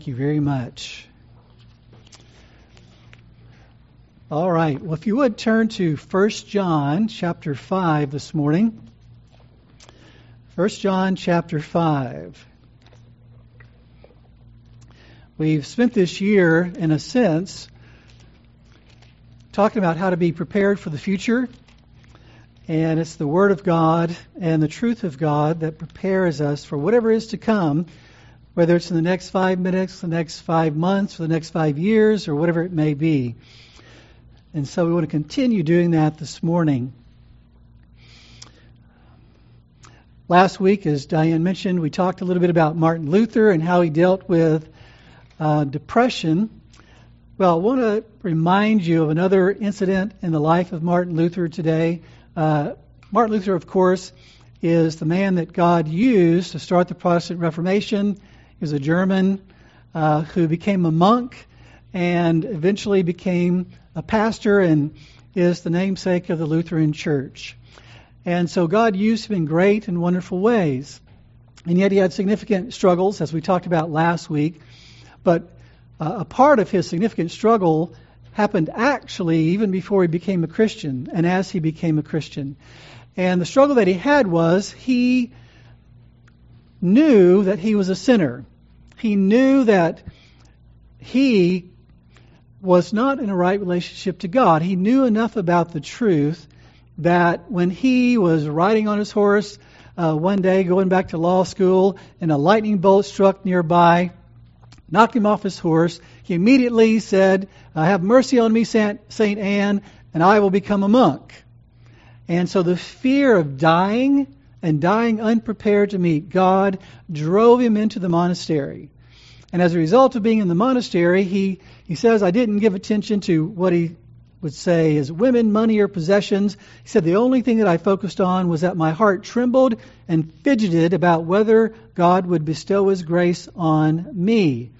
Thank you very much. All right. Well, if you would turn to 1 John chapter 5 this morning. 1 John chapter 5. We've spent this year, in a sense, talking about how to be prepared for the future. And it's the Word of God and the truth of God that prepares us for whatever is to come whether it's in the next five minutes, the next five months, the next five years, or whatever it may be. And so we want to continue doing that this morning. Last week, as Diane mentioned, we talked a little bit about Martin Luther and how he dealt with uh, depression. Well, I want to remind you of another incident in the life of Martin Luther today. Uh, Martin Luther, of course, is the man that God used to start the Protestant Reformation he was a German uh, who became a monk and eventually became a pastor and is the namesake of the Lutheran Church. And so God used him in great and wonderful ways. And yet he had significant struggles, as we talked about last week. But uh, a part of his significant struggle happened actually even before he became a Christian and as he became a Christian. And the struggle that he had was he knew that he was a sinner. He knew that he was not in a right relationship to God. He knew enough about the truth that when he was riding on his horse uh, one day going back to law school and a lightning bolt struck nearby, knocked him off his horse, he immediately said, Have mercy on me, Saint Anne, and I will become a monk. And so the fear of dying and dying unprepared to meet God drove him into the monastery. And as a result of being in the monastery, he, he says, I didn't give attention to what he would say is women, money, or possessions. He said, the only thing that I focused on was that my heart trembled and fidgeted about whether God would bestow his grace on me.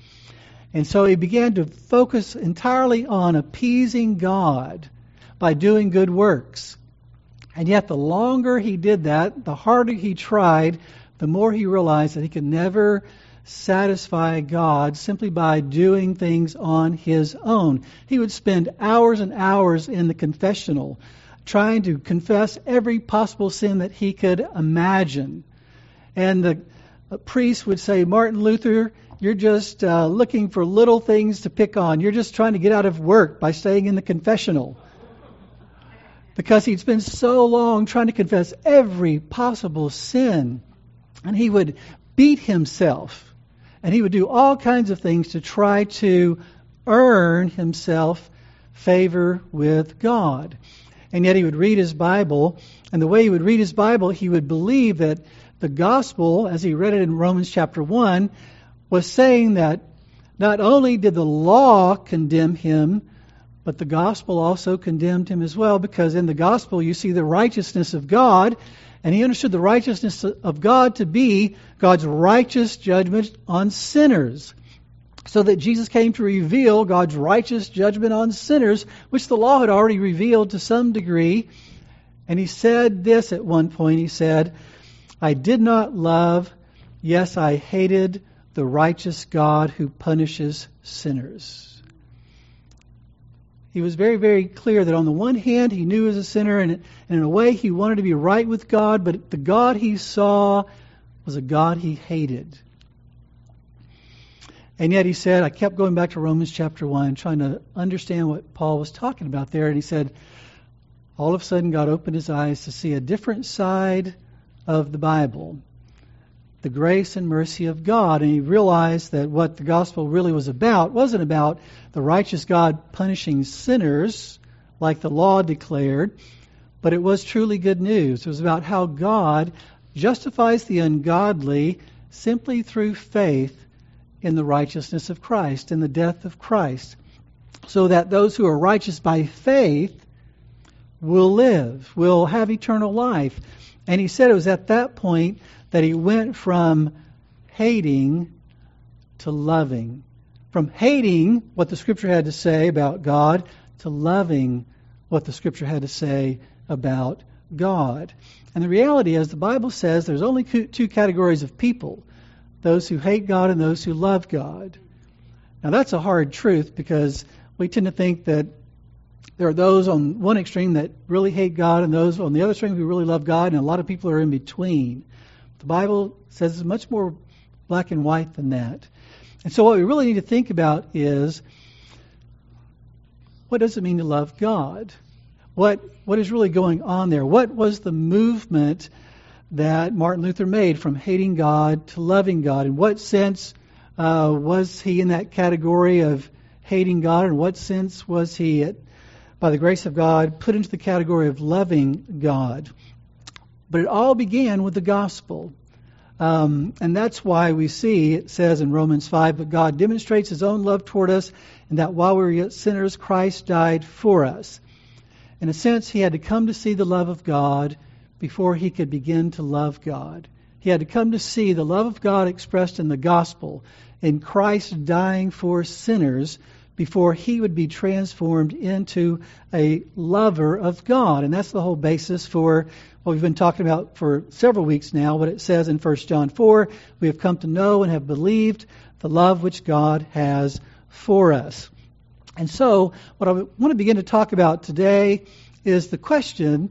And so he began to focus entirely on appeasing God by doing good works. And yet, the longer he did that, the harder he tried, the more he realized that he could never satisfy God simply by doing things on his own. He would spend hours and hours in the confessional trying to confess every possible sin that he could imagine. And the priest would say, Martin Luther, you're just uh, looking for little things to pick on. You're just trying to get out of work by staying in the confessional because he'd spent so long trying to confess every possible sin. And he would beat himself. And he would do all kinds of things to try to earn himself favor with God. And yet he would read his Bible. And the way he would read his Bible, he would believe that the gospel, as he read it in Romans chapter 1, was saying that not only did the law condemn him, but the gospel also condemned him as well, because in the gospel you see the righteousness of God, and he understood the righteousness of God to be God's righteous judgment on sinners. So that Jesus came to reveal God's righteous judgment on sinners, which the law had already revealed to some degree. And he said this at one point He said, I did not love, yes, I hated the righteous God who punishes sinners he was very, very clear that on the one hand, he knew he was a sinner, and, and in a way, he wanted to be right with God, but the God he saw was a God he hated. And yet he said, I kept going back to Romans chapter 1, trying to understand what Paul was talking about there. And he said, all of a sudden, God opened his eyes to see a different side of the Bible the grace and mercy of God. And he realized that what the gospel really was about wasn't about the righteous God punishing sinners like the law declared, but it was truly good news. It was about how God justifies the ungodly simply through faith in the righteousness of Christ, in the death of Christ, so that those who are righteous by faith will live, will have eternal life. And he said it was at that point that he went from hating to loving. From hating what the Scripture had to say about God to loving what the Scripture had to say about God. And the reality is, the Bible says there's only two categories of people those who hate God and those who love God. Now, that's a hard truth because we tend to think that there are those on one extreme that really hate God and those on the other extreme who really love God, and a lot of people are in between. The Bible says it's much more black and white than that. And so, what we really need to think about is what does it mean to love God? What, what is really going on there? What was the movement that Martin Luther made from hating God to loving God? In what sense uh, was he in that category of hating God? In what sense was he, at, by the grace of God, put into the category of loving God? But it all began with the gospel. Um, and that's why we see, it says in Romans 5, but God demonstrates his own love toward us, and that while we were yet sinners, Christ died for us. In a sense, he had to come to see the love of God before he could begin to love God. He had to come to see the love of God expressed in the gospel, in Christ dying for sinners before he would be transformed into a lover of God. And that's the whole basis for what we've been talking about for several weeks now, what it says in 1 John 4 we have come to know and have believed the love which God has for us. And so, what I want to begin to talk about today is the question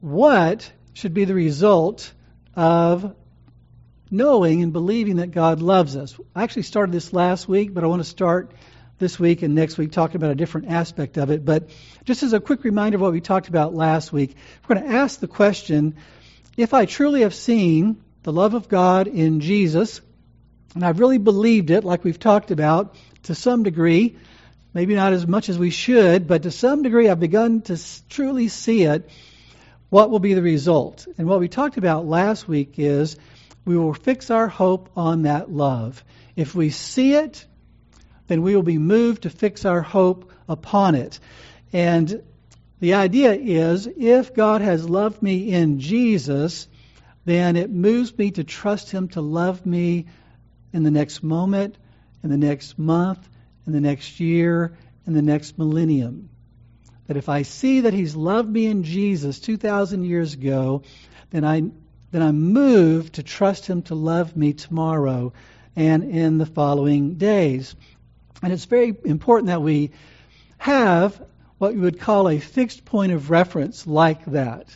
what should be the result of knowing and believing that God loves us? I actually started this last week, but I want to start this week and next week talking about a different aspect of it. But just as a quick reminder of what we talked about last week, we're going to ask the question if I truly have seen the love of God in Jesus, and I've really believed it, like we've talked about, to some degree, maybe not as much as we should, but to some degree I've begun to truly see it, what will be the result? And what we talked about last week is we will fix our hope on that love. If we see it, then we will be moved to fix our hope upon it. And the idea is if God has loved me in Jesus, then it moves me to trust Him to love me in the next moment, in the next month, in the next year, in the next millennium. That if I see that He's loved me in Jesus 2,000 years ago, then, I, then I'm moved to trust Him to love me tomorrow and in the following days. And it's very important that we have what you would call a fixed point of reference like that.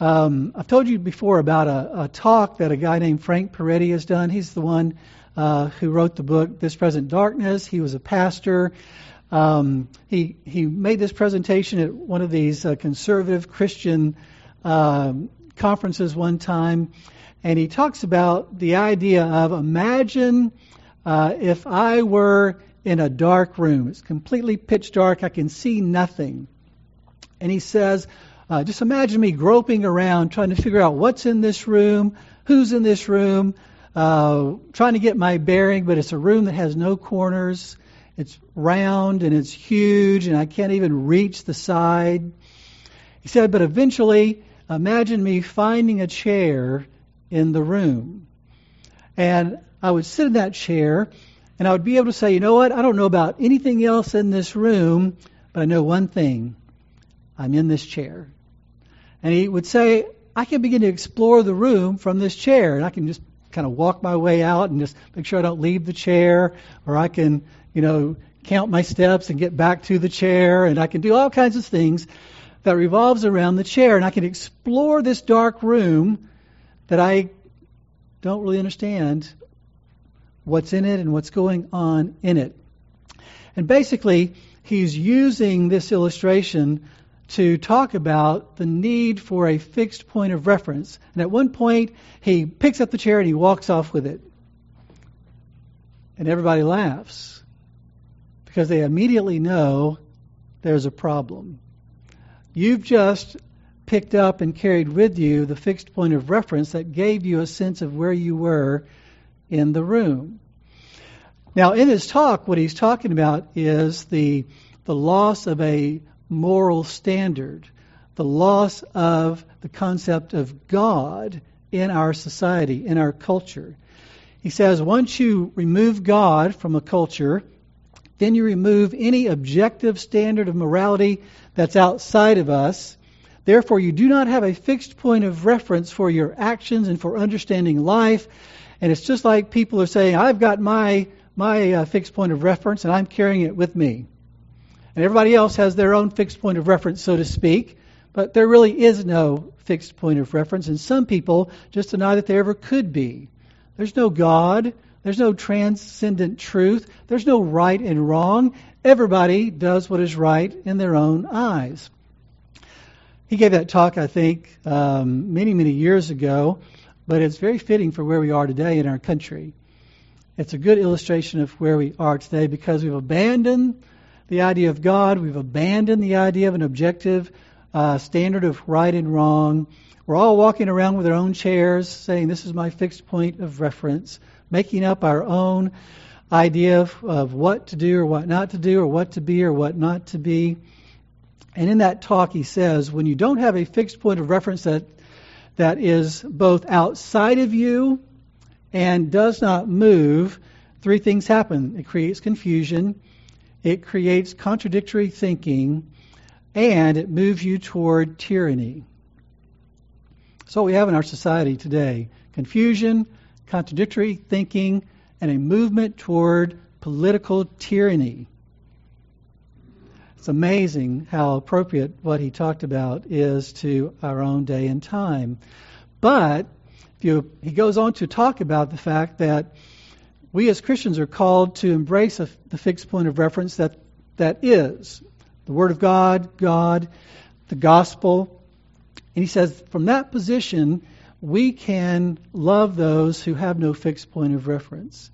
Um, I've told you before about a, a, talk that a guy named Frank Peretti has done. He's the one uh, who wrote the book This Present Darkness. He was a pastor. Um, he he made this presentation at one of these uh, conservative Christian um, conferences one time, and he talks about the idea of imagine uh, if I were in a dark room. It's completely pitch dark. I can see nothing. And he says, uh, just imagine me groping around trying to figure out what's in this room, who's in this room, uh, trying to get my bearing, but it's a room that has no corners. It's round and it's huge, and I can't even reach the side. He said, but eventually, imagine me finding a chair in the room. And I would sit in that chair and I would be able to say, you know what? I don't know about anything else in this room, but I know one thing. I'm in this chair. And he would say, I can begin to explore the room from this chair. And I can just kind of walk my way out and just make sure I don't leave the chair. Or I can, you know, count my steps and get back to the chair. And I can do all kinds of things that revolves around the chair. And I can explore this dark room that I don't really understand what's in it and what's going on in it. And basically, he's using this illustration to talk about the need for a fixed point of reference. And at one point, he picks up the chair and he walks off with it. And everybody laughs because they immediately know there's a problem. You've just picked up and carried with you the fixed point of reference that gave you a sense of where you were in the room. Now, in his talk, what he's talking about is the, the loss of a moral standard, the loss of the concept of God in our society, in our culture. He says once you remove God from a culture, then you remove any objective standard of morality that's outside of us. Therefore, you do not have a fixed point of reference for your actions and for understanding life. And it's just like people are saying, I've got my my uh, fixed point of reference, and I'm carrying it with me. And everybody else has their own fixed point of reference, so to speak. But there really is no fixed point of reference, and some people just deny that there ever could be. There's no God. There's no transcendent truth. There's no right and wrong. Everybody does what is right in their own eyes. He gave that talk, I think, um, many, many years ago, but it's very fitting for where we are today in our country. It's a good illustration of where we are today because we've abandoned the idea of God, we've abandoned the idea of an objective uh, standard of right and wrong. We're all walking around with our own chairs saying, This is my fixed point of reference, making up our own idea of, of what to do or what not to do, or what to be or what not to be. And in that talk, he says, when you don't have a fixed point of reference that, that is both outside of you and does not move, three things happen. It creates confusion, it creates contradictory thinking, and it moves you toward tyranny. So what we have in our society today confusion, contradictory thinking, and a movement toward political tyranny. It's amazing how appropriate what he talked about is to our own day and time. But you, he goes on to talk about the fact that we as Christians are called to embrace a, the fixed point of reference that, that is the Word of God, God, the gospel. And he says, from that position, we can love those who have no fixed point of reference.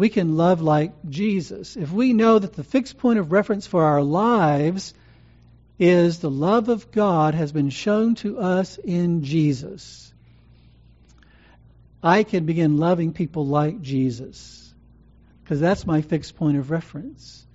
We can love like Jesus. If we know that the fixed point of reference for our lives is the love of God has been shown to us in Jesus, I can begin loving people like Jesus because that's my fixed point of reference.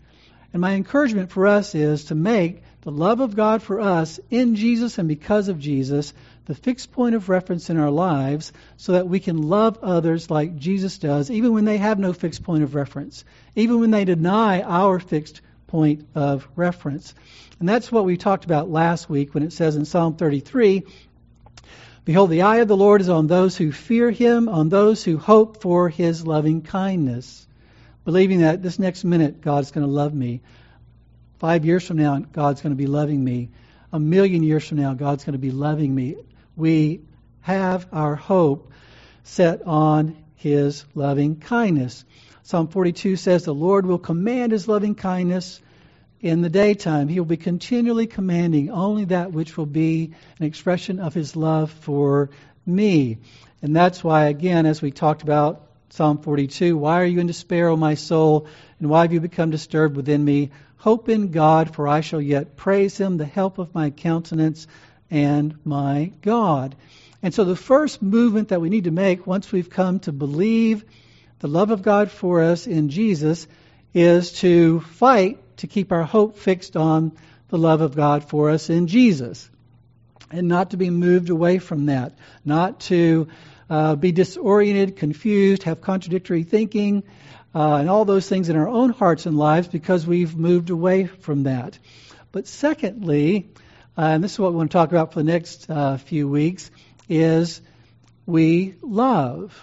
And my encouragement for us is to make the love of God for us in Jesus and because of Jesus the fixed point of reference in our lives so that we can love others like Jesus does, even when they have no fixed point of reference, even when they deny our fixed point of reference. And that's what we talked about last week when it says in Psalm 33 Behold, the eye of the Lord is on those who fear him, on those who hope for his loving kindness. Believing that this next minute God's going to love me. Five years from now, God's going to be loving me. A million years from now, God's going to be loving me. We have our hope set on his loving kindness. Psalm 42 says, The Lord will command his loving kindness in the daytime. He will be continually commanding only that which will be an expression of his love for me. And that's why, again, as we talked about Psalm 42, why are you in despair, O my soul? And why have you become disturbed within me? Hope in God, for I shall yet praise him, the help of my countenance and my God. And so the first movement that we need to make once we've come to believe the love of God for us in Jesus is to fight to keep our hope fixed on the love of God for us in Jesus. And not to be moved away from that. Not to uh, be disoriented, confused, have contradictory thinking, uh, and all those things in our own hearts and lives because we've moved away from that. But secondly, uh, and this is what we want to talk about for the next uh, few weeks, is we love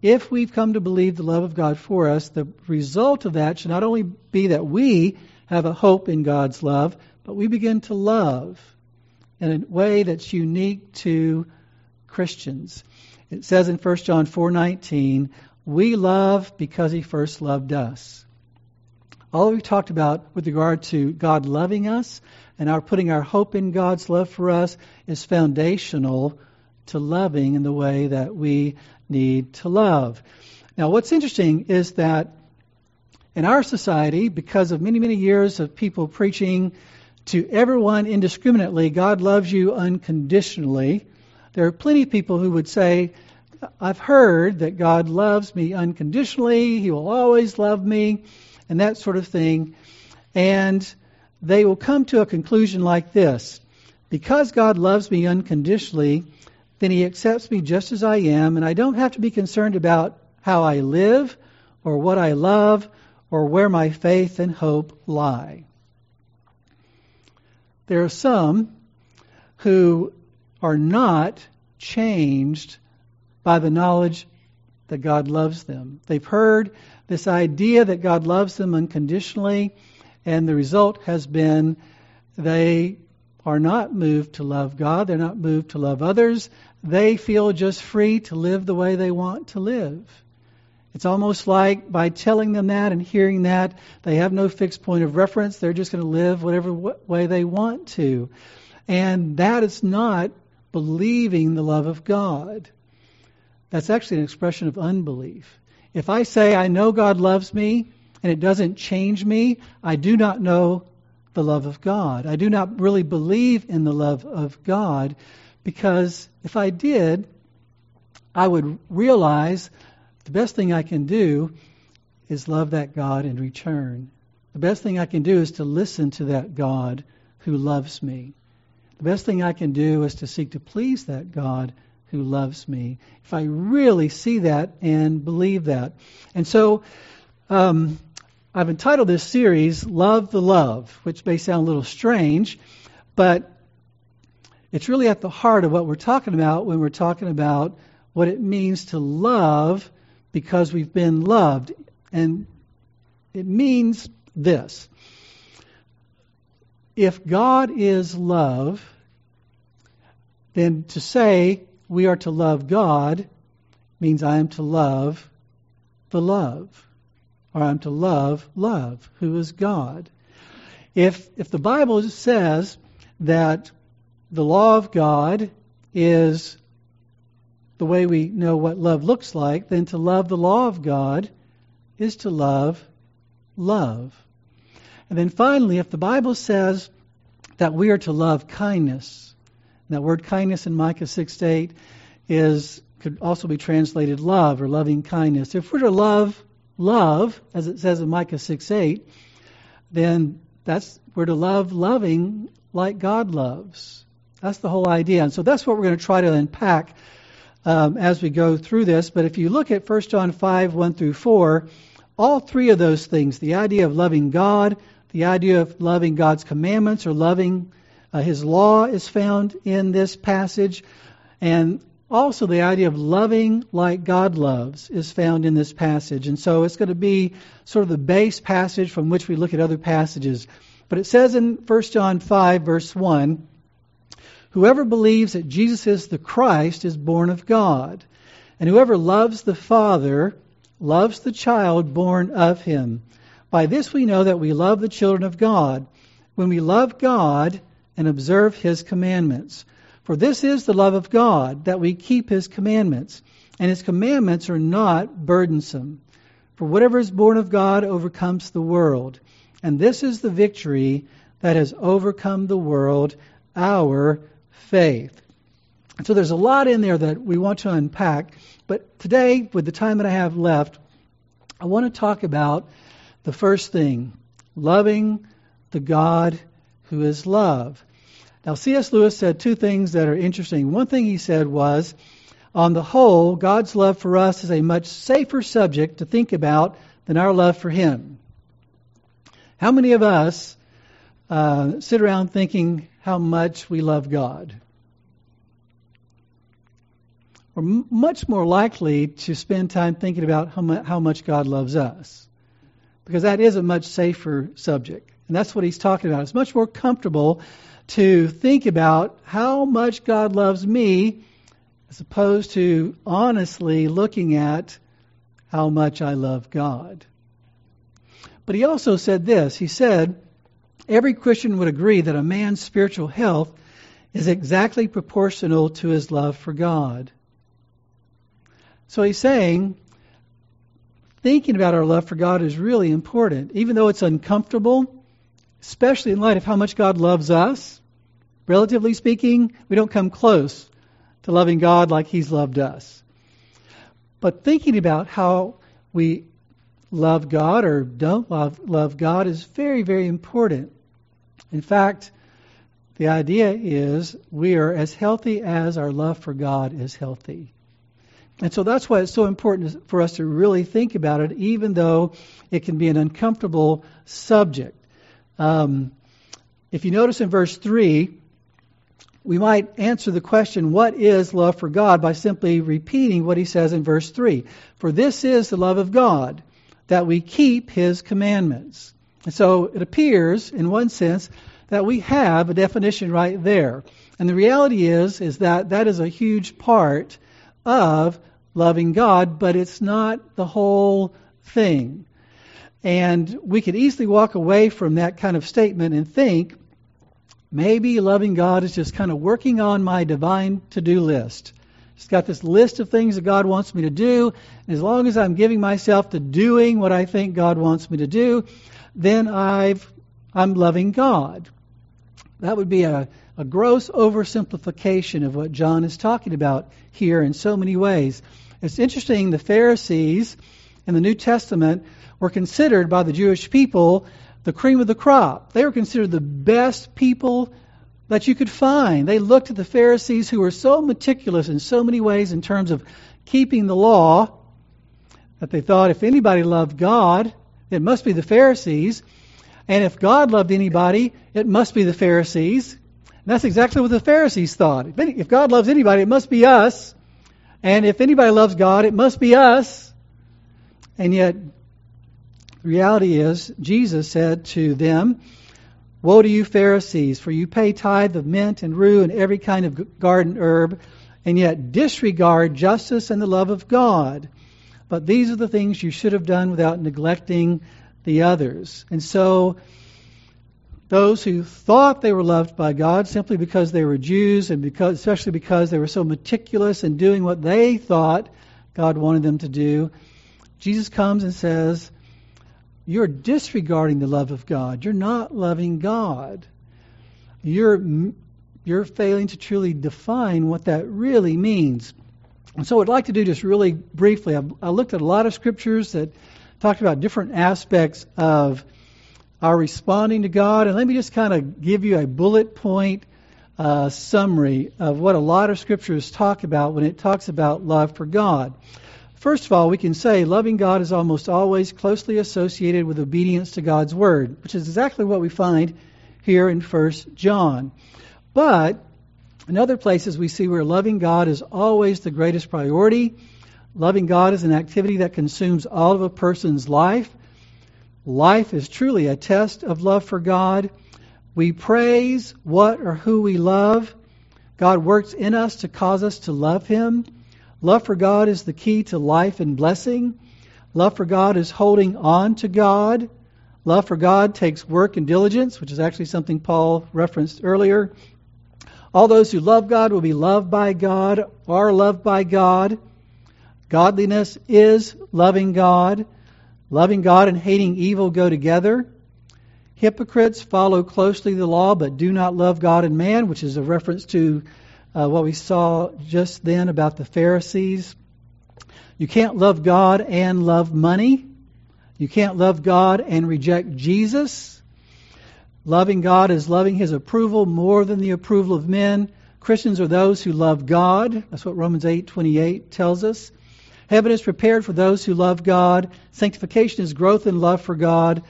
if we've come to believe the love of God for us, the result of that should not only be that we have a hope in God's love, but we begin to love in a way that's unique to Christians. It says in 1 John 4:19, "We love because he first loved us." All we've talked about with regard to God loving us and our putting our hope in God's love for us is foundational to loving in the way that we need to love. Now, what's interesting is that in our society, because of many, many years of people preaching to everyone indiscriminately, God loves you unconditionally, there are plenty of people who would say, I've heard that God loves me unconditionally, He will always love me, and that sort of thing. And they will come to a conclusion like this Because God loves me unconditionally, then he accepts me just as I am, and I don't have to be concerned about how I live or what I love or where my faith and hope lie. There are some who are not changed by the knowledge that God loves them. They've heard this idea that God loves them unconditionally, and the result has been they are not moved to love God, they're not moved to love others. They feel just free to live the way they want to live. It's almost like by telling them that and hearing that, they have no fixed point of reference. They're just going to live whatever way they want to. And that is not believing the love of God. That's actually an expression of unbelief. If I say I know God loves me and it doesn't change me, I do not know the love of God. I do not really believe in the love of God because if I did, I would realize the best thing I can do is love that God in return. The best thing I can do is to listen to that God who loves me. The best thing I can do is to seek to please that God who loves me. If I really see that and believe that. And so um, I've entitled this series Love the Love, which may sound a little strange, but it's really at the heart of what we're talking about when we're talking about what it means to love because we've been loved. And it means this if God is love, then to say we are to love God means I am to love the love, or I'm to love love, who is God. If if the Bible says that the law of God is the way we know what love looks like, then to love the law of God is to love love. And then finally, if the Bible says that we are to love kindness, that word kindness in Micah 6 8 is could also be translated love or loving kindness. If we're to love love, as it says in Micah 6 8, then that's we're to love loving like God loves. That's the whole idea. And so that's what we're going to try to unpack um, as we go through this. But if you look at 1 John 5 1 through 4, all three of those things the idea of loving God, the idea of loving God's commandments or loving uh, His law is found in this passage. And also the idea of loving like God loves is found in this passage. And so it's going to be sort of the base passage from which we look at other passages. But it says in 1 John 5, verse 1 Whoever believes that Jesus is the Christ is born of God. And whoever loves the Father loves the child born of him. By this we know that we love the children of God, when we love God and observe his commandments. For this is the love of God, that we keep his commandments, and his commandments are not burdensome. For whatever is born of God overcomes the world. And this is the victory that has overcome the world, our faith. So there's a lot in there that we want to unpack. But today, with the time that I have left, I want to talk about the first thing loving the God who is love. Now, C.S. Lewis said two things that are interesting. One thing he said was, on the whole, God's love for us is a much safer subject to think about than our love for Him. How many of us uh, sit around thinking how much we love God? We're m- much more likely to spend time thinking about how, mu- how much God loves us because that is a much safer subject. And that's what he's talking about. It's much more comfortable to think about how much God loves me as opposed to honestly looking at how much I love God. But he also said this he said, Every Christian would agree that a man's spiritual health is exactly proportional to his love for God. So he's saying thinking about our love for God is really important, even though it's uncomfortable, especially in light of how much God loves us. Relatively speaking, we don't come close to loving God like He's loved us. But thinking about how we love God or don't love, love God is very, very important. In fact, the idea is we are as healthy as our love for God is healthy. And so that's why it's so important for us to really think about it, even though it can be an uncomfortable subject. Um, if you notice in verse 3, we might answer the question, what is love for God, by simply repeating what he says in verse 3. For this is the love of God, that we keep his commandments. And so it appears, in one sense, that we have a definition right there. And the reality is, is that that is a huge part of loving God, but it's not the whole thing. And we could easily walk away from that kind of statement and think, maybe loving God is just kind of working on my divine to do list. It's got this list of things that God wants me to do. And as long as I'm giving myself to doing what I think God wants me to do, then I've, I'm loving God. That would be a, a gross oversimplification of what John is talking about here in so many ways. It's interesting, the Pharisees in the New Testament were considered by the Jewish people the cream of the crop. They were considered the best people that you could find. They looked at the Pharisees who were so meticulous in so many ways in terms of keeping the law that they thought if anybody loved God, it must be the Pharisees. And if God loved anybody, it must be the Pharisees. And that's exactly what the Pharisees thought. If God loves anybody, it must be us. And if anybody loves God, it must be us. And yet, the reality is, Jesus said to them, Woe to you, Pharisees, for you pay tithe of mint and rue and every kind of garden herb, and yet disregard justice and the love of God. But these are the things you should have done without neglecting the others. And so, those who thought they were loved by God simply because they were Jews and because, especially because they were so meticulous in doing what they thought God wanted them to do, Jesus comes and says, You're disregarding the love of God. You're not loving God. You're, you're failing to truly define what that really means. And so, I'd like to do just really briefly, I've, I looked at a lot of scriptures that talked about different aspects of our responding to God. And let me just kind of give you a bullet point uh, summary of what a lot of scriptures talk about when it talks about love for God. First of all, we can say loving God is almost always closely associated with obedience to God's word, which is exactly what we find here in 1 John. But in other places, we see where loving God is always the greatest priority. Loving God is an activity that consumes all of a person's life. Life is truly a test of love for God. We praise what or who we love. God works in us to cause us to love Him. Love for God is the key to life and blessing. Love for God is holding on to God. Love for God takes work and diligence, which is actually something Paul referenced earlier. All those who love God will be loved by God, are loved by God. Godliness is loving God. Loving God and hating evil go together. Hypocrites follow closely the law but do not love God and man, which is a reference to uh, what we saw just then about the Pharisees. You can't love God and love money. You can't love God and reject Jesus. Loving God is loving his approval more than the approval of men. Christians are those who love God. That's what Romans 8:28 tells us. Heaven is prepared for those who love God. Sanctification is growth in love for God.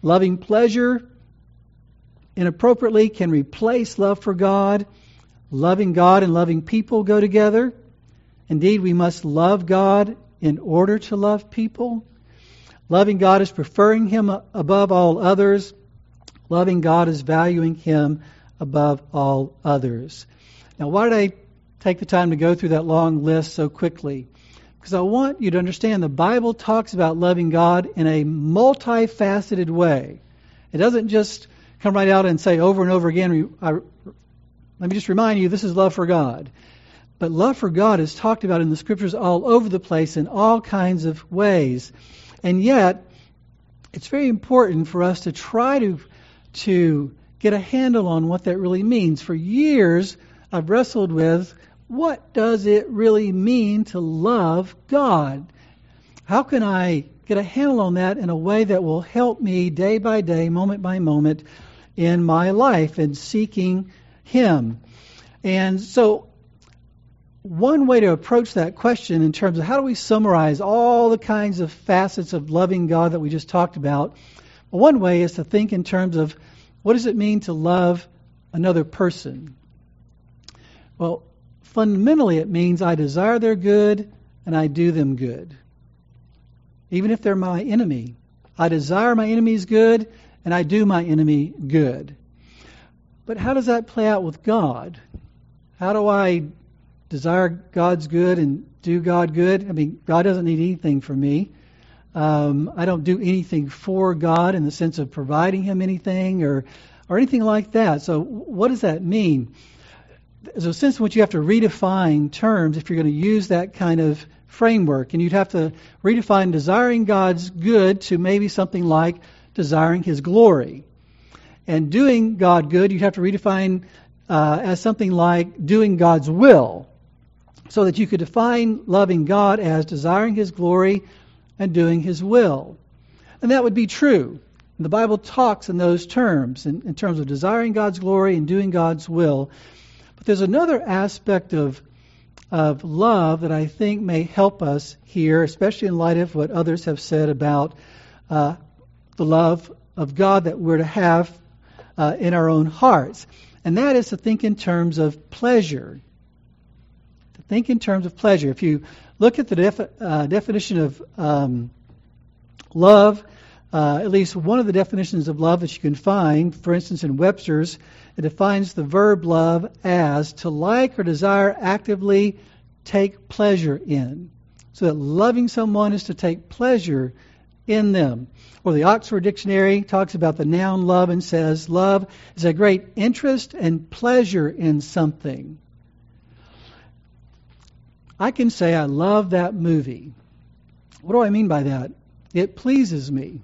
Loving pleasure inappropriately can replace love for God. Loving God and loving people go together. Indeed, we must love God in order to love people. Loving God is preferring Him above all others. Loving God is valuing Him above all others. Now, why did I take the time to go through that long list so quickly? Because I want you to understand the Bible talks about loving God in a multifaceted way. It doesn't just come right out and say over and over again, I, let me just remind you, this is love for God. But love for God is talked about in the scriptures all over the place in all kinds of ways. And yet, it's very important for us to try to to get a handle on what that really means. For years, I've wrestled with what does it really mean to love God? How can I get a handle on that in a way that will help me day by day, moment by moment in my life and seeking Him? And so, one way to approach that question in terms of how do we summarize all the kinds of facets of loving God that we just talked about one way is to think in terms of what does it mean to love another person? Well, fundamentally, it means I desire their good and I do them good. Even if they're my enemy, I desire my enemy's good and I do my enemy good. But how does that play out with God? How do I desire God's good and do God good? I mean, God doesn't need anything from me. Um, I don't do anything for God in the sense of providing Him anything or or anything like that. So, what does that mean? There's a sense in which you have to redefine terms if you're going to use that kind of framework, and you'd have to redefine desiring God's good to maybe something like desiring His glory. And doing God good, you'd have to redefine uh, as something like doing God's will, so that you could define loving God as desiring His glory and doing His will. And that would be true. The Bible talks in those terms, in, in terms of desiring God's glory and doing God's will. But there's another aspect of of love that I think may help us here, especially in light of what others have said about uh, the love of God that we're to have uh, in our own hearts. And that is to think in terms of pleasure. To think in terms of pleasure. If you look at the uh, definition of um, love, uh, at least one of the definitions of love that you can find, for instance, in Webster's, it defines the verb love as to like or desire actively take pleasure in. So that loving someone is to take pleasure in them. Or the Oxford Dictionary talks about the noun love and says, Love is a great interest and pleasure in something. I can say I love that movie. What do I mean by that? It pleases me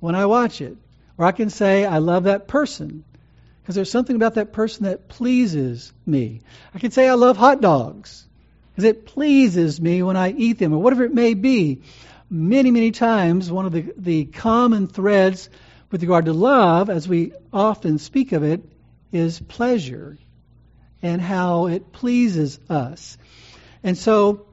when I watch it. Or I can say I love that person because there's something about that person that pleases me. I can say I love hot dogs because it pleases me when I eat them or whatever it may be. Many, many times, one of the, the common threads with regard to love, as we often speak of it, is pleasure and how it pleases us. And so,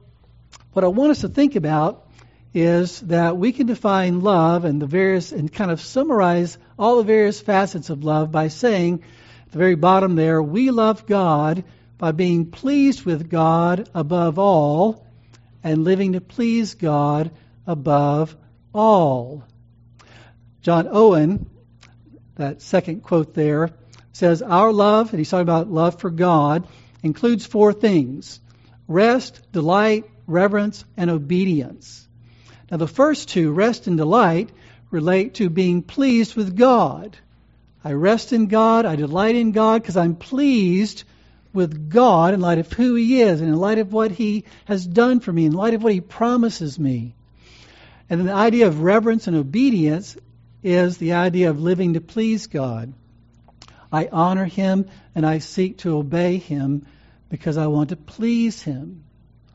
what I want us to think about is that we can define love and the various and kind of summarize all the various facets of love by saying at the very bottom there, we love God by being pleased with God above all and living to please God above all. John Owen, that second quote there, says, Our love, and he's talking about love for God, includes four things rest, delight, reverence, and obedience. Now, the first two, rest and delight, relate to being pleased with God. I rest in God, I delight in God because I'm pleased with God in light of who He is and in light of what He has done for me, in light of what He promises me. And then the idea of reverence and obedience is the idea of living to please God. I honor Him and I seek to obey Him because I want to please Him.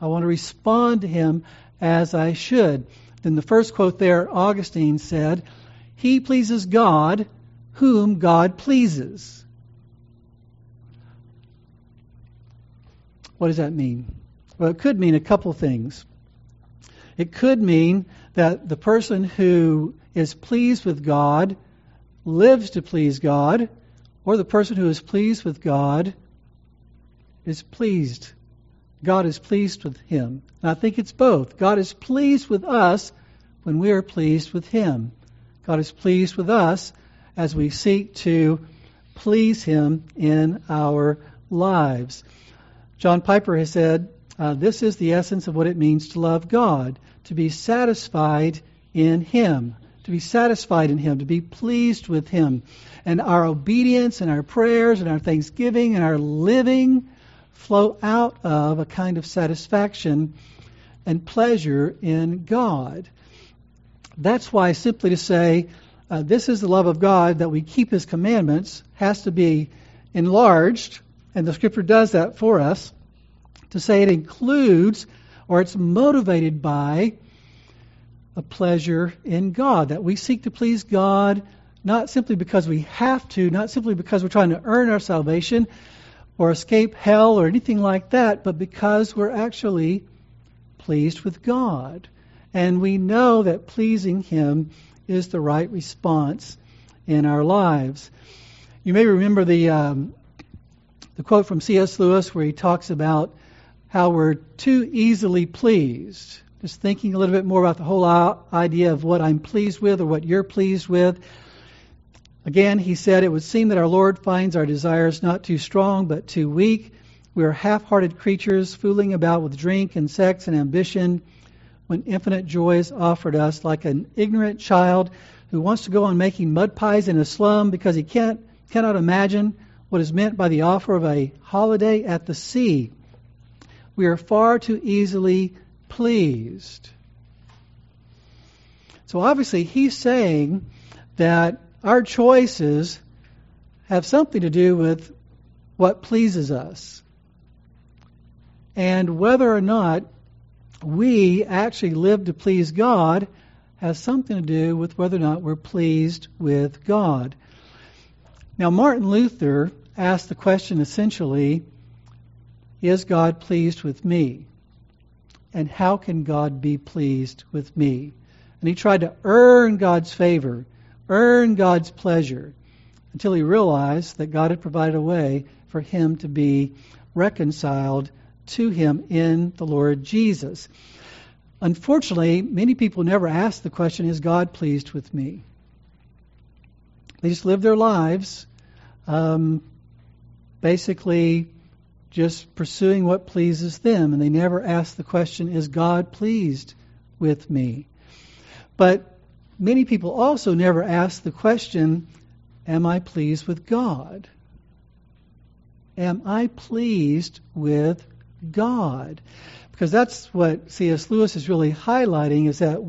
I want to respond to Him as I should. Then the first quote there, Augustine said, He pleases God whom God pleases. What does that mean? Well, it could mean a couple things. It could mean that the person who is pleased with God lives to please God, or the person who is pleased with God is pleased God is pleased with him. And I think it's both. God is pleased with us when we are pleased with him. God is pleased with us as we seek to please him in our lives. John Piper has said, uh, This is the essence of what it means to love God, to be satisfied in him. To be satisfied in Him, to be pleased with Him. And our obedience and our prayers and our thanksgiving and our living flow out of a kind of satisfaction and pleasure in God. That's why simply to say, uh, this is the love of God, that we keep His commandments, has to be enlarged, and the Scripture does that for us. To say it includes or it's motivated by a pleasure in God, that we seek to please God not simply because we have to, not simply because we're trying to earn our salvation, or escape hell or anything like that, but because we're actually pleased with God. And we know that pleasing Him is the right response in our lives. You may remember the, um, the quote from C.S. Lewis where he talks about how we're too easily pleased. Just thinking a little bit more about the whole idea of what I'm pleased with or what you're pleased with. Again, he said, It would seem that our Lord finds our desires not too strong, but too weak. We are half hearted creatures, fooling about with drink and sex and ambition, when infinite joy is offered us, like an ignorant child who wants to go on making mud pies in a slum because he can't, cannot imagine what is meant by the offer of a holiday at the sea. We are far too easily pleased. So obviously, he's saying that our choices have something to do with what pleases us. And whether or not we actually live to please God has something to do with whether or not we're pleased with God. Now, Martin Luther asked the question essentially Is God pleased with me? and how can God be pleased with me? And he tried to earn God's favor, earn God's pleasure, until he realized that God had provided a way for him to be reconciled to him in the Lord Jesus. Unfortunately, many people never ask the question, Is God pleased with me? They just live their lives um, basically just pursuing what pleases them, and they never ask the question, Is God pleased with me? But many people also never ask the question, Am I pleased with God? Am I pleased with God? Because that's what C.S. Lewis is really highlighting is that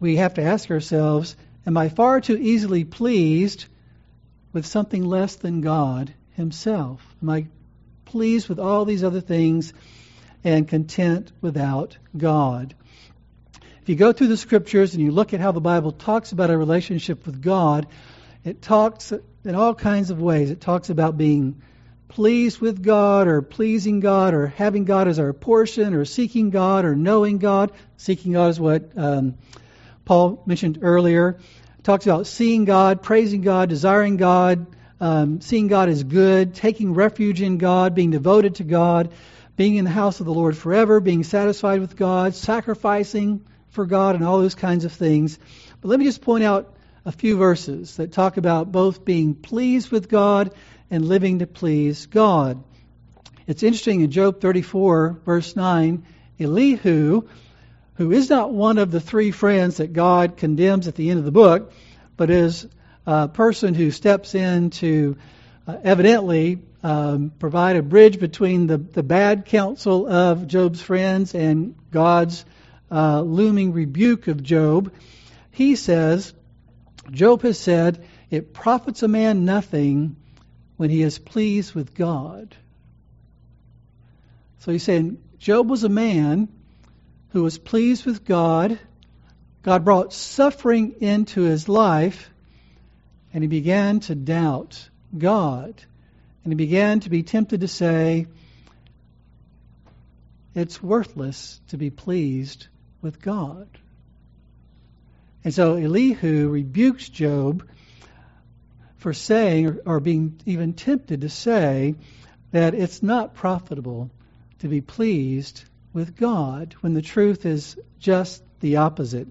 we have to ask ourselves, Am I far too easily pleased with something less than God Himself? Am I pleased with all these other things and content without God. If you go through the scriptures and you look at how the Bible talks about our relationship with God, it talks in all kinds of ways. It talks about being pleased with God or pleasing God or having God as our portion or seeking God or knowing God. Seeking God is what um, Paul mentioned earlier. It talks about seeing God, praising God, desiring God, um, seeing God as good, taking refuge in God, being devoted to God, being in the house of the Lord forever, being satisfied with God, sacrificing for God, and all those kinds of things. But let me just point out a few verses that talk about both being pleased with God and living to please God. It's interesting in Job 34, verse 9, Elihu, who is not one of the three friends that God condemns at the end of the book, but is uh, person who steps in to uh, evidently um, provide a bridge between the, the bad counsel of Job's friends and God's uh, looming rebuke of Job. He says, Job has said, It profits a man nothing when he is pleased with God. So he's saying Job was a man who was pleased with God. God brought suffering into his life, and he began to doubt God. And he began to be tempted to say, it's worthless to be pleased with God. And so Elihu rebukes Job for saying, or, being even tempted to say, that it's not profitable to be pleased with God, when the truth is just the opposite.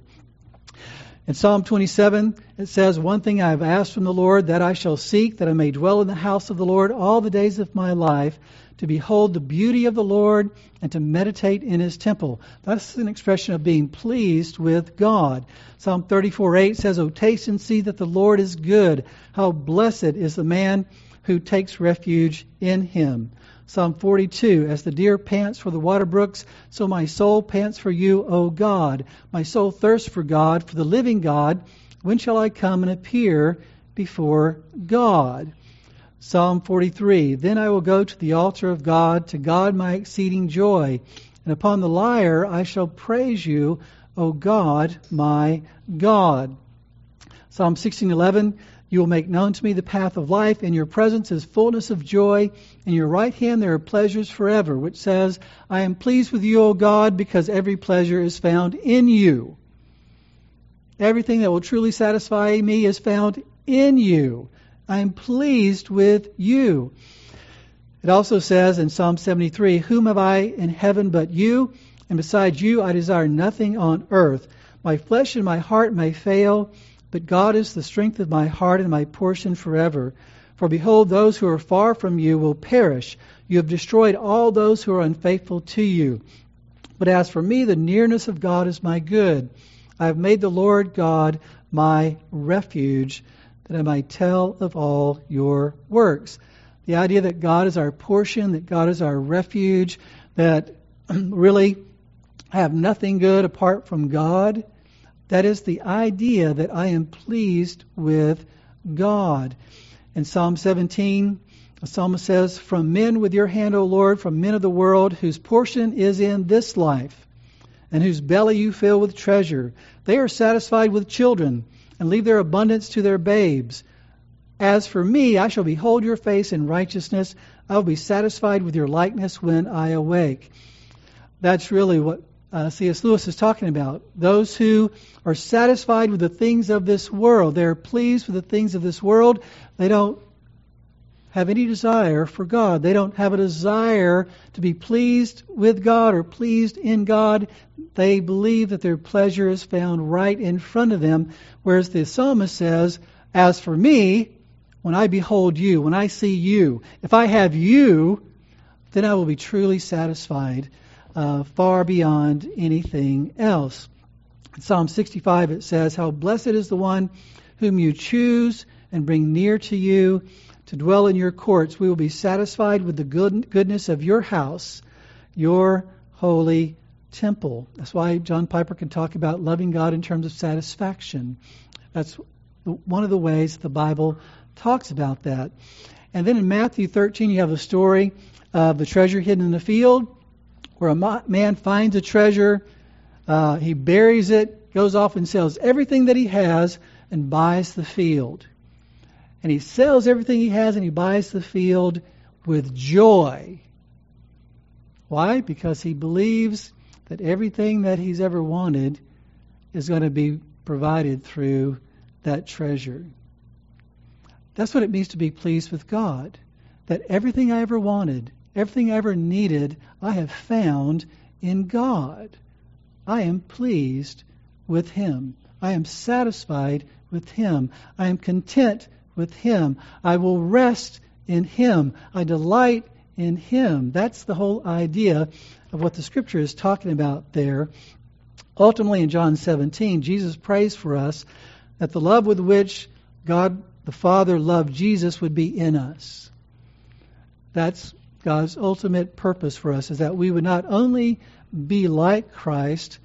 In Psalm 27, it says, One thing I have asked from the Lord, that I shall seek, that I may dwell in the house of the Lord all the days of my life, to behold the beauty of the Lord and to meditate in his temple. That's an expression of being pleased with God. Psalm 34 8 says, O taste and see that the Lord is good. How blessed is the man who takes refuge in him. Psalm 42 As the deer pants for the water brooks, so my soul pants for you, O God. My soul thirsts for God, for the living God. When shall I come and appear before God? Psalm 43 Then I will go to the altar of God, to God my exceeding joy. And upon the lyre I shall praise you, O God, my God. Psalm 16:11 you will make known to me the path of life. In your presence is fullness of joy. In your right hand there are pleasures forever, which says, I am pleased with you, O God, because every pleasure is found in you. Everything that will truly satisfy me is found in you. I am pleased with you. It also says in Psalm 73 Whom have I in heaven but you? And besides you, I desire nothing on earth. My flesh and my heart may fail, but God is the strength of my heart and my portion forever. For behold, those who are far from you will perish. You have destroyed all those who are unfaithful to you. But as for me, the nearness of God is my good. I have made the Lord God my refuge, that I might tell of all your works. The idea that God is our portion, that God is our refuge, that really have nothing good apart from God, that is the idea that I am pleased with God. In Psalm 17, the psalmist says, From men with your hand, O Lord, from men of the world, whose portion is in this life, and whose belly you fill with treasure. They are satisfied with children, and leave their abundance to their babes. As for me, I shall behold your face in righteousness. I will be satisfied with your likeness when I awake. That's really what uh, C.S. Lewis is talking about. Those who are satisfied with the things of this world, they're pleased with the things of this world. They don't have any desire for God. They don't have a desire to be pleased with God or pleased in God. They believe that their pleasure is found right in front of them. Whereas the psalmist says, As for me, when I behold you, when I see you, if I have you, then I will be truly satisfied uh, far beyond anything else. In Psalm 65 it says, How blessed is the one whom you choose and bring near to you to dwell in your courts. We will be satisfied with the good, goodness of your house, your holy temple. That's why John Piper can talk about loving God in terms of satisfaction. That's one of the ways the Bible talks about that. And then in Matthew 13, you have the story of the treasure hidden in the field where a man finds a treasure, uh, he buries it, goes off and sells everything that he has, and buys the field. And he sells everything he has and he buys the field with joy. Why? Because he believes that everything that he's ever wanted is going to be provided through that treasure. That's what it means to be pleased with God. That everything I ever wanted, Everything I ever needed, I have found in God. I am pleased with Him. I am satisfied with Him. I am content with Him. I will rest in Him. I delight in Him. That's the whole idea of what the Scripture is talking about there. Ultimately, in John 17, Jesus prays for us that the love with which God the Father loved Jesus would be in us. That's God's ultimate purpose for us is that we would not only be like Christ,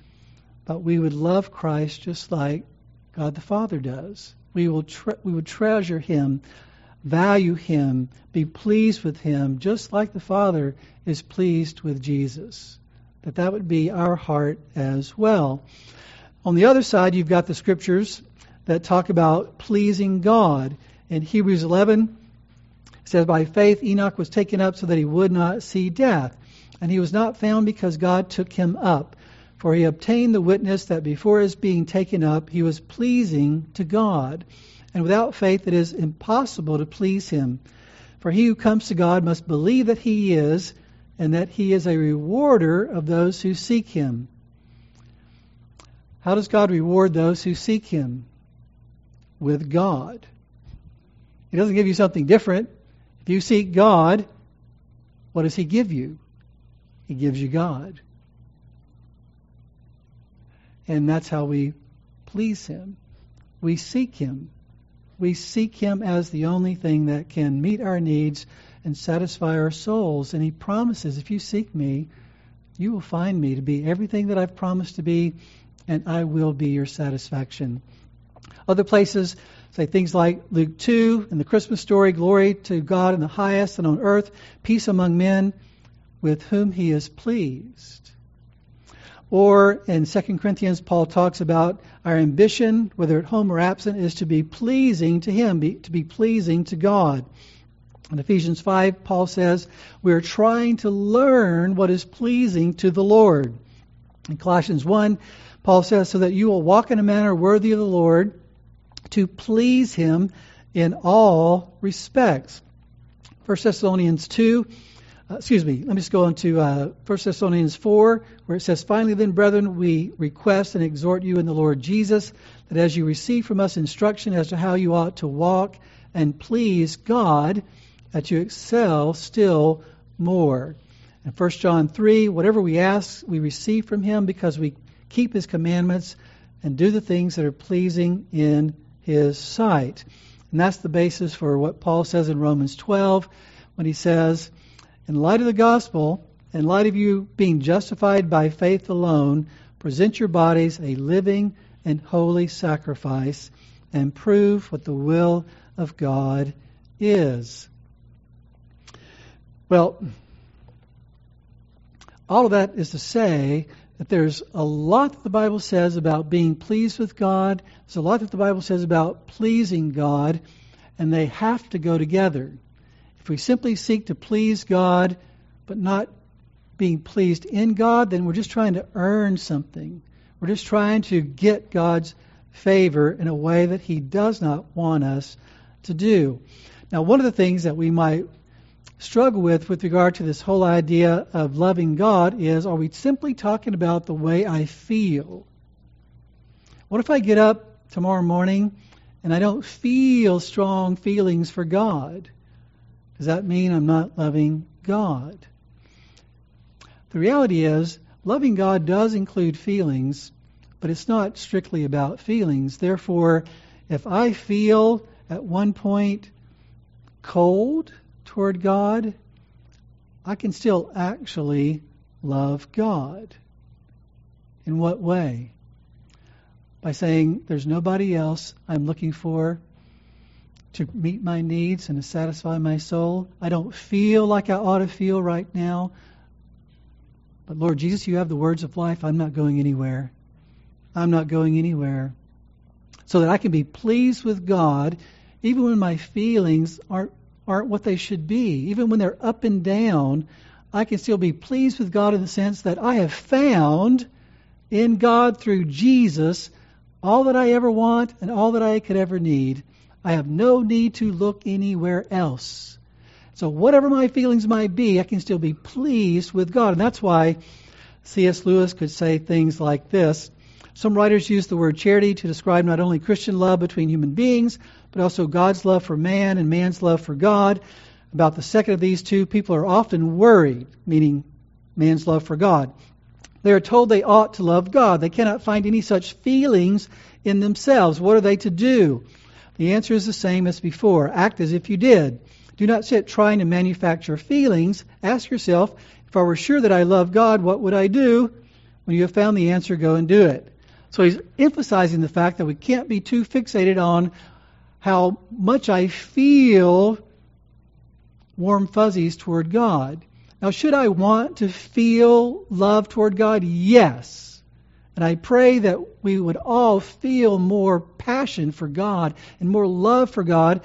but we would love Christ just like God the Father does. We will tre- we would treasure Him, value Him, be pleased with Him, just like the Father is pleased with Jesus. That that would be our heart as well. On the other side, you've got the scriptures that talk about pleasing God. In Hebrews 11, it says, By faith Enoch was taken up so that he would not see death. And he was not found because God took him up. For he obtained the witness that before his being taken up, he was pleasing to God. And without faith, it is impossible to please him. For he who comes to God must believe that he is, and that he is a rewarder of those who seek him. How does God reward those who seek him? With God. He doesn't give you something different. If you seek God, what does He give you? He gives you God. And that's how we please Him. We seek Him. We seek Him as the only thing that can meet our needs and satisfy our souls. And He promises, if you seek me, you will find me to be everything that I've promised to be, and I will be your satisfaction. Other places Say things like Luke 2 and the Christmas story glory to God in the highest and on earth, peace among men with whom he is pleased. Or in 2 Corinthians, Paul talks about our ambition, whether at home or absent, is to be pleasing to him, be, to be pleasing to God. In Ephesians 5, Paul says, We are trying to learn what is pleasing to the Lord. In Colossians 1, Paul says, So that you will walk in a manner worthy of the Lord to please him in all respects. 1 Thessalonians 2. Uh, excuse me, let me just go on to uh, 1 Thessalonians 4, where it says, Finally, then, brethren, we request and exhort you in the Lord Jesus that as you receive from us instruction as to how you ought to walk and please God, that you excel still more. And 1 John 3, whatever we ask, we receive from him because we keep his commandments and do the things that are pleasing in his sight. And that's the basis for what Paul says in Romans 12 when he says, in light of the gospel, in light of you being justified by faith alone, present your bodies a living and holy sacrifice and prove what the will of God is. Well, all of that is to say that there's a lot that the Bible says about being pleased with God. There's a lot that the Bible says about pleasing God, and they have to go together. If we simply seek to please God, but not being pleased in God, then we're just trying to earn something. We're just trying to get God's favor in a way that He does not want us to do. Now, one of the things that we might struggle with with regard to this whole idea of loving God is are we simply talking about the way I feel? What if I get up tomorrow morning and I don't feel strong feelings for God? Does that mean I'm not loving God? The reality is, loving God does include feelings, but it's not strictly about feelings. Therefore, if I feel at one point cold toward God, I can still actually love God. In what way? By saying, There's nobody else I'm looking for to meet my needs and to satisfy my soul. I don't feel like I ought to feel right now. But Lord Jesus, you have the words of life. I'm not going anywhere. I'm not going anywhere. So that I can be pleased with God even when my feelings aren't aren't what they should be. Even when they're up and down, I can still be pleased with God in the sense that I have found in God through Jesus all that I ever want and all that I could ever need. I have no need to look anywhere else. So, whatever my feelings might be, I can still be pleased with God. And that's why C.S. Lewis could say things like this. Some writers use the word charity to describe not only Christian love between human beings, but also God's love for man and man's love for God. About the second of these two, people are often worried, meaning man's love for God. They are told they ought to love God. They cannot find any such feelings in themselves. What are they to do? The answer is the same as before. Act as if you did. Do not sit trying to manufacture feelings. Ask yourself, if I were sure that I love God, what would I do? When you have found the answer, go and do it. So he's emphasizing the fact that we can't be too fixated on how much I feel warm fuzzies toward God. Now, should I want to feel love toward God? Yes. And I pray that we would all feel more passion for God and more love for God.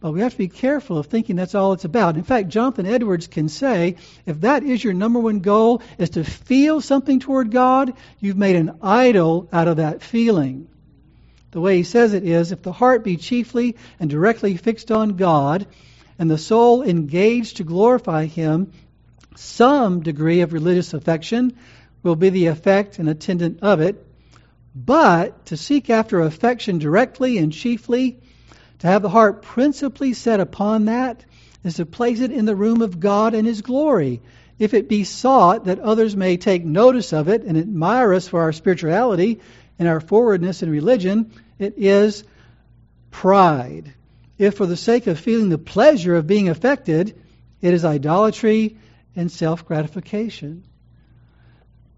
But we have to be careful of thinking that's all it's about. In fact, Jonathan Edwards can say if that is your number one goal, is to feel something toward God, you've made an idol out of that feeling. The way he says it is if the heart be chiefly and directly fixed on God, and the soul engaged to glorify Him, some degree of religious affection will be the effect and attendant of it, but to seek after affection directly and chiefly, to have the heart principally set upon that, is to place it in the room of God and His glory. If it be sought that others may take notice of it and admire us for our spirituality and our forwardness in religion, it is pride. If for the sake of feeling the pleasure of being affected, it is idolatry and self gratification.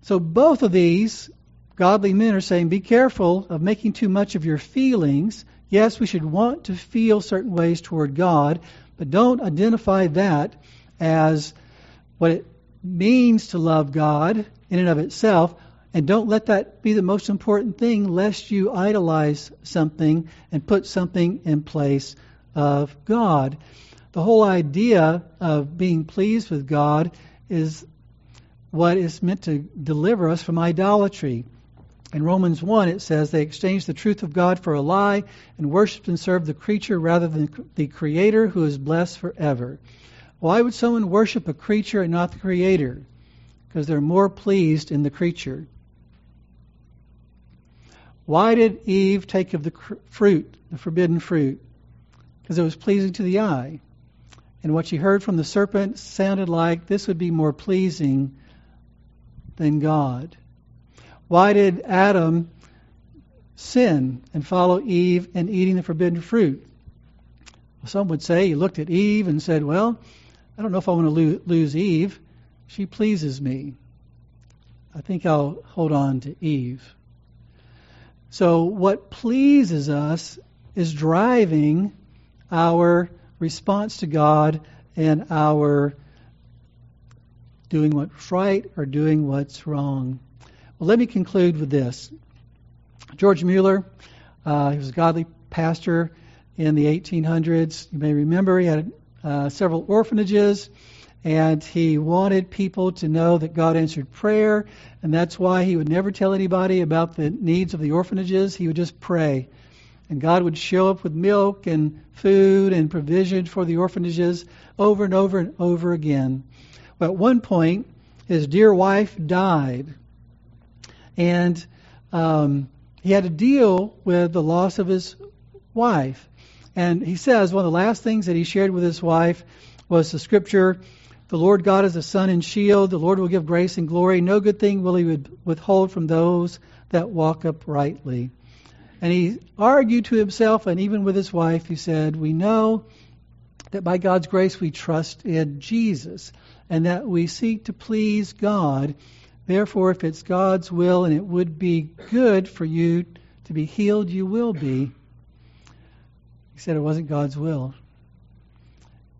So both of these godly men are saying be careful of making too much of your feelings. Yes, we should want to feel certain ways toward God, but don't identify that as what it means to love God in and of itself. And don't let that be the most important thing, lest you idolize something and put something in place of God. The whole idea of being pleased with God is what is meant to deliver us from idolatry. In Romans 1, it says they exchanged the truth of God for a lie and worshiped and served the creature rather than the Creator who is blessed forever. Why would someone worship a creature and not the Creator? Because they're more pleased in the creature. Why did Eve take of the fruit, the forbidden fruit? Because it was pleasing to the eye. And what she heard from the serpent sounded like this would be more pleasing than God. Why did Adam sin and follow Eve in eating the forbidden fruit? Some would say he looked at Eve and said, Well, I don't know if I want to lose Eve. She pleases me. I think I'll hold on to Eve. So, what pleases us is driving our response to God and our doing what's right or doing what's wrong. Let me conclude with this. George Mueller, uh, he was a godly pastor in the 1800s. You may remember he had uh, several orphanages, and he wanted people to know that God answered prayer, and that's why he would never tell anybody about the needs of the orphanages. He would just pray. And God would show up with milk and food and provision for the orphanages over and over and over again. But at one point, his dear wife died. And um, he had to deal with the loss of his wife. And he says one of the last things that he shared with his wife was the scripture The Lord God is a sun and shield. The Lord will give grace and glory. No good thing will he withhold from those that walk uprightly. And he argued to himself and even with his wife, he said, We know that by God's grace we trust in Jesus and that we seek to please God. Therefore, if it's God's will and it would be good for you to be healed, you will be. He said it wasn't God's will.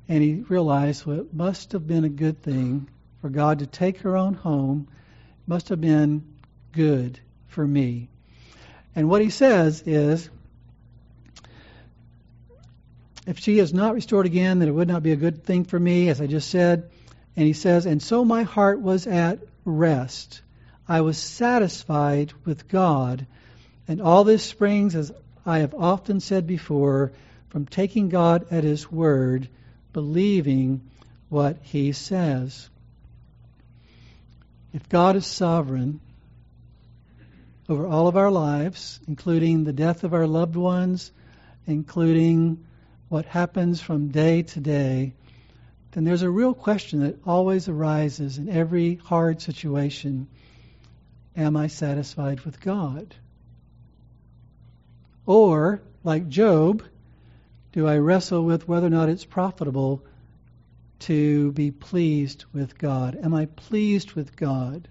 And he realized it must have been a good thing for God to take her own home. It must have been good for me. And what he says is if she is not restored again, then it would not be a good thing for me, as I just said. And he says, And so my heart was at rest. I was satisfied with God. And all this springs, as I have often said before, from taking God at His word, believing what He says. If God is sovereign over all of our lives, including the death of our loved ones, including what happens from day to day, then there's a real question that always arises in every hard situation Am I satisfied with God? Or, like Job, do I wrestle with whether or not it's profitable to be pleased with God? Am I pleased with God?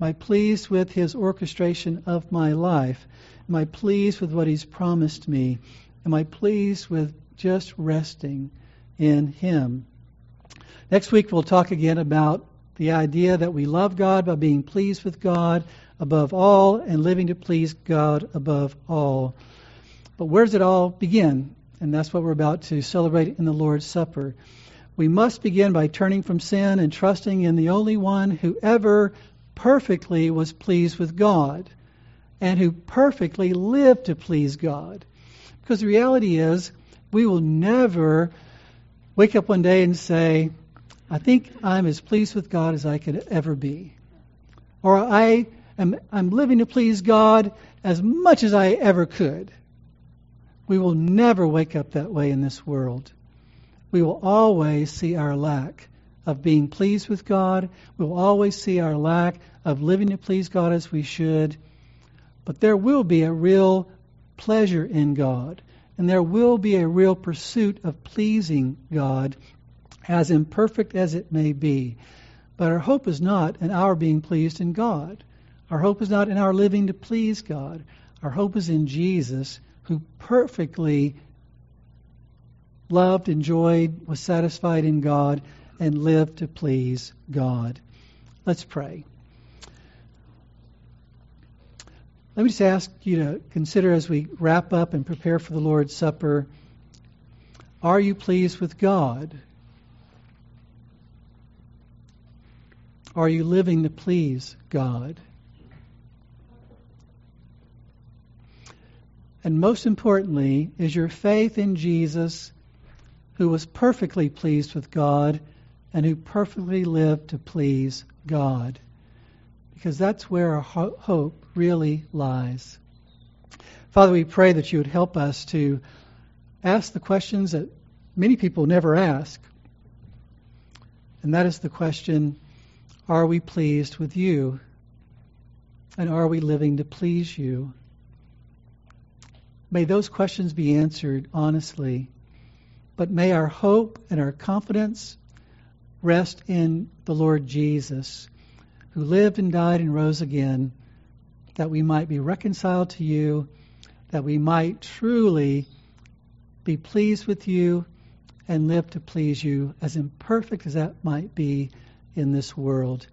Am I pleased with His orchestration of my life? Am I pleased with what He's promised me? Am I pleased with just resting in Him? Next week, we'll talk again about the idea that we love God by being pleased with God above all and living to please God above all. But where does it all begin? And that's what we're about to celebrate in the Lord's Supper. We must begin by turning from sin and trusting in the only one who ever perfectly was pleased with God and who perfectly lived to please God. Because the reality is, we will never wake up one day and say, I think I'm as pleased with God as I could ever be. Or I am I'm living to please God as much as I ever could. We will never wake up that way in this world. We will always see our lack of being pleased with God. We will always see our lack of living to please God as we should. But there will be a real pleasure in God. And there will be a real pursuit of pleasing God as imperfect as it may be. But our hope is not in our being pleased in God. Our hope is not in our living to please God. Our hope is in Jesus, who perfectly loved, enjoyed, was satisfied in God, and lived to please God. Let's pray. Let me just ask you to consider as we wrap up and prepare for the Lord's Supper are you pleased with God? Are you living to please God? And most importantly, is your faith in Jesus who was perfectly pleased with God and who perfectly lived to please God. Because that's where our ho- hope really lies. Father, we pray that you would help us to ask the questions that many people never ask. And that is the question Are we pleased with you? And are we living to please you? May those questions be answered honestly, but may our hope and our confidence rest in the Lord Jesus, who lived and died and rose again, that we might be reconciled to you, that we might truly be pleased with you and live to please you, as imperfect as that might be in this world.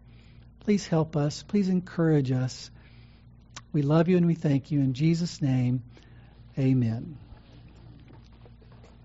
Please help us. Please encourage us. We love you and we thank you. In Jesus' name, amen.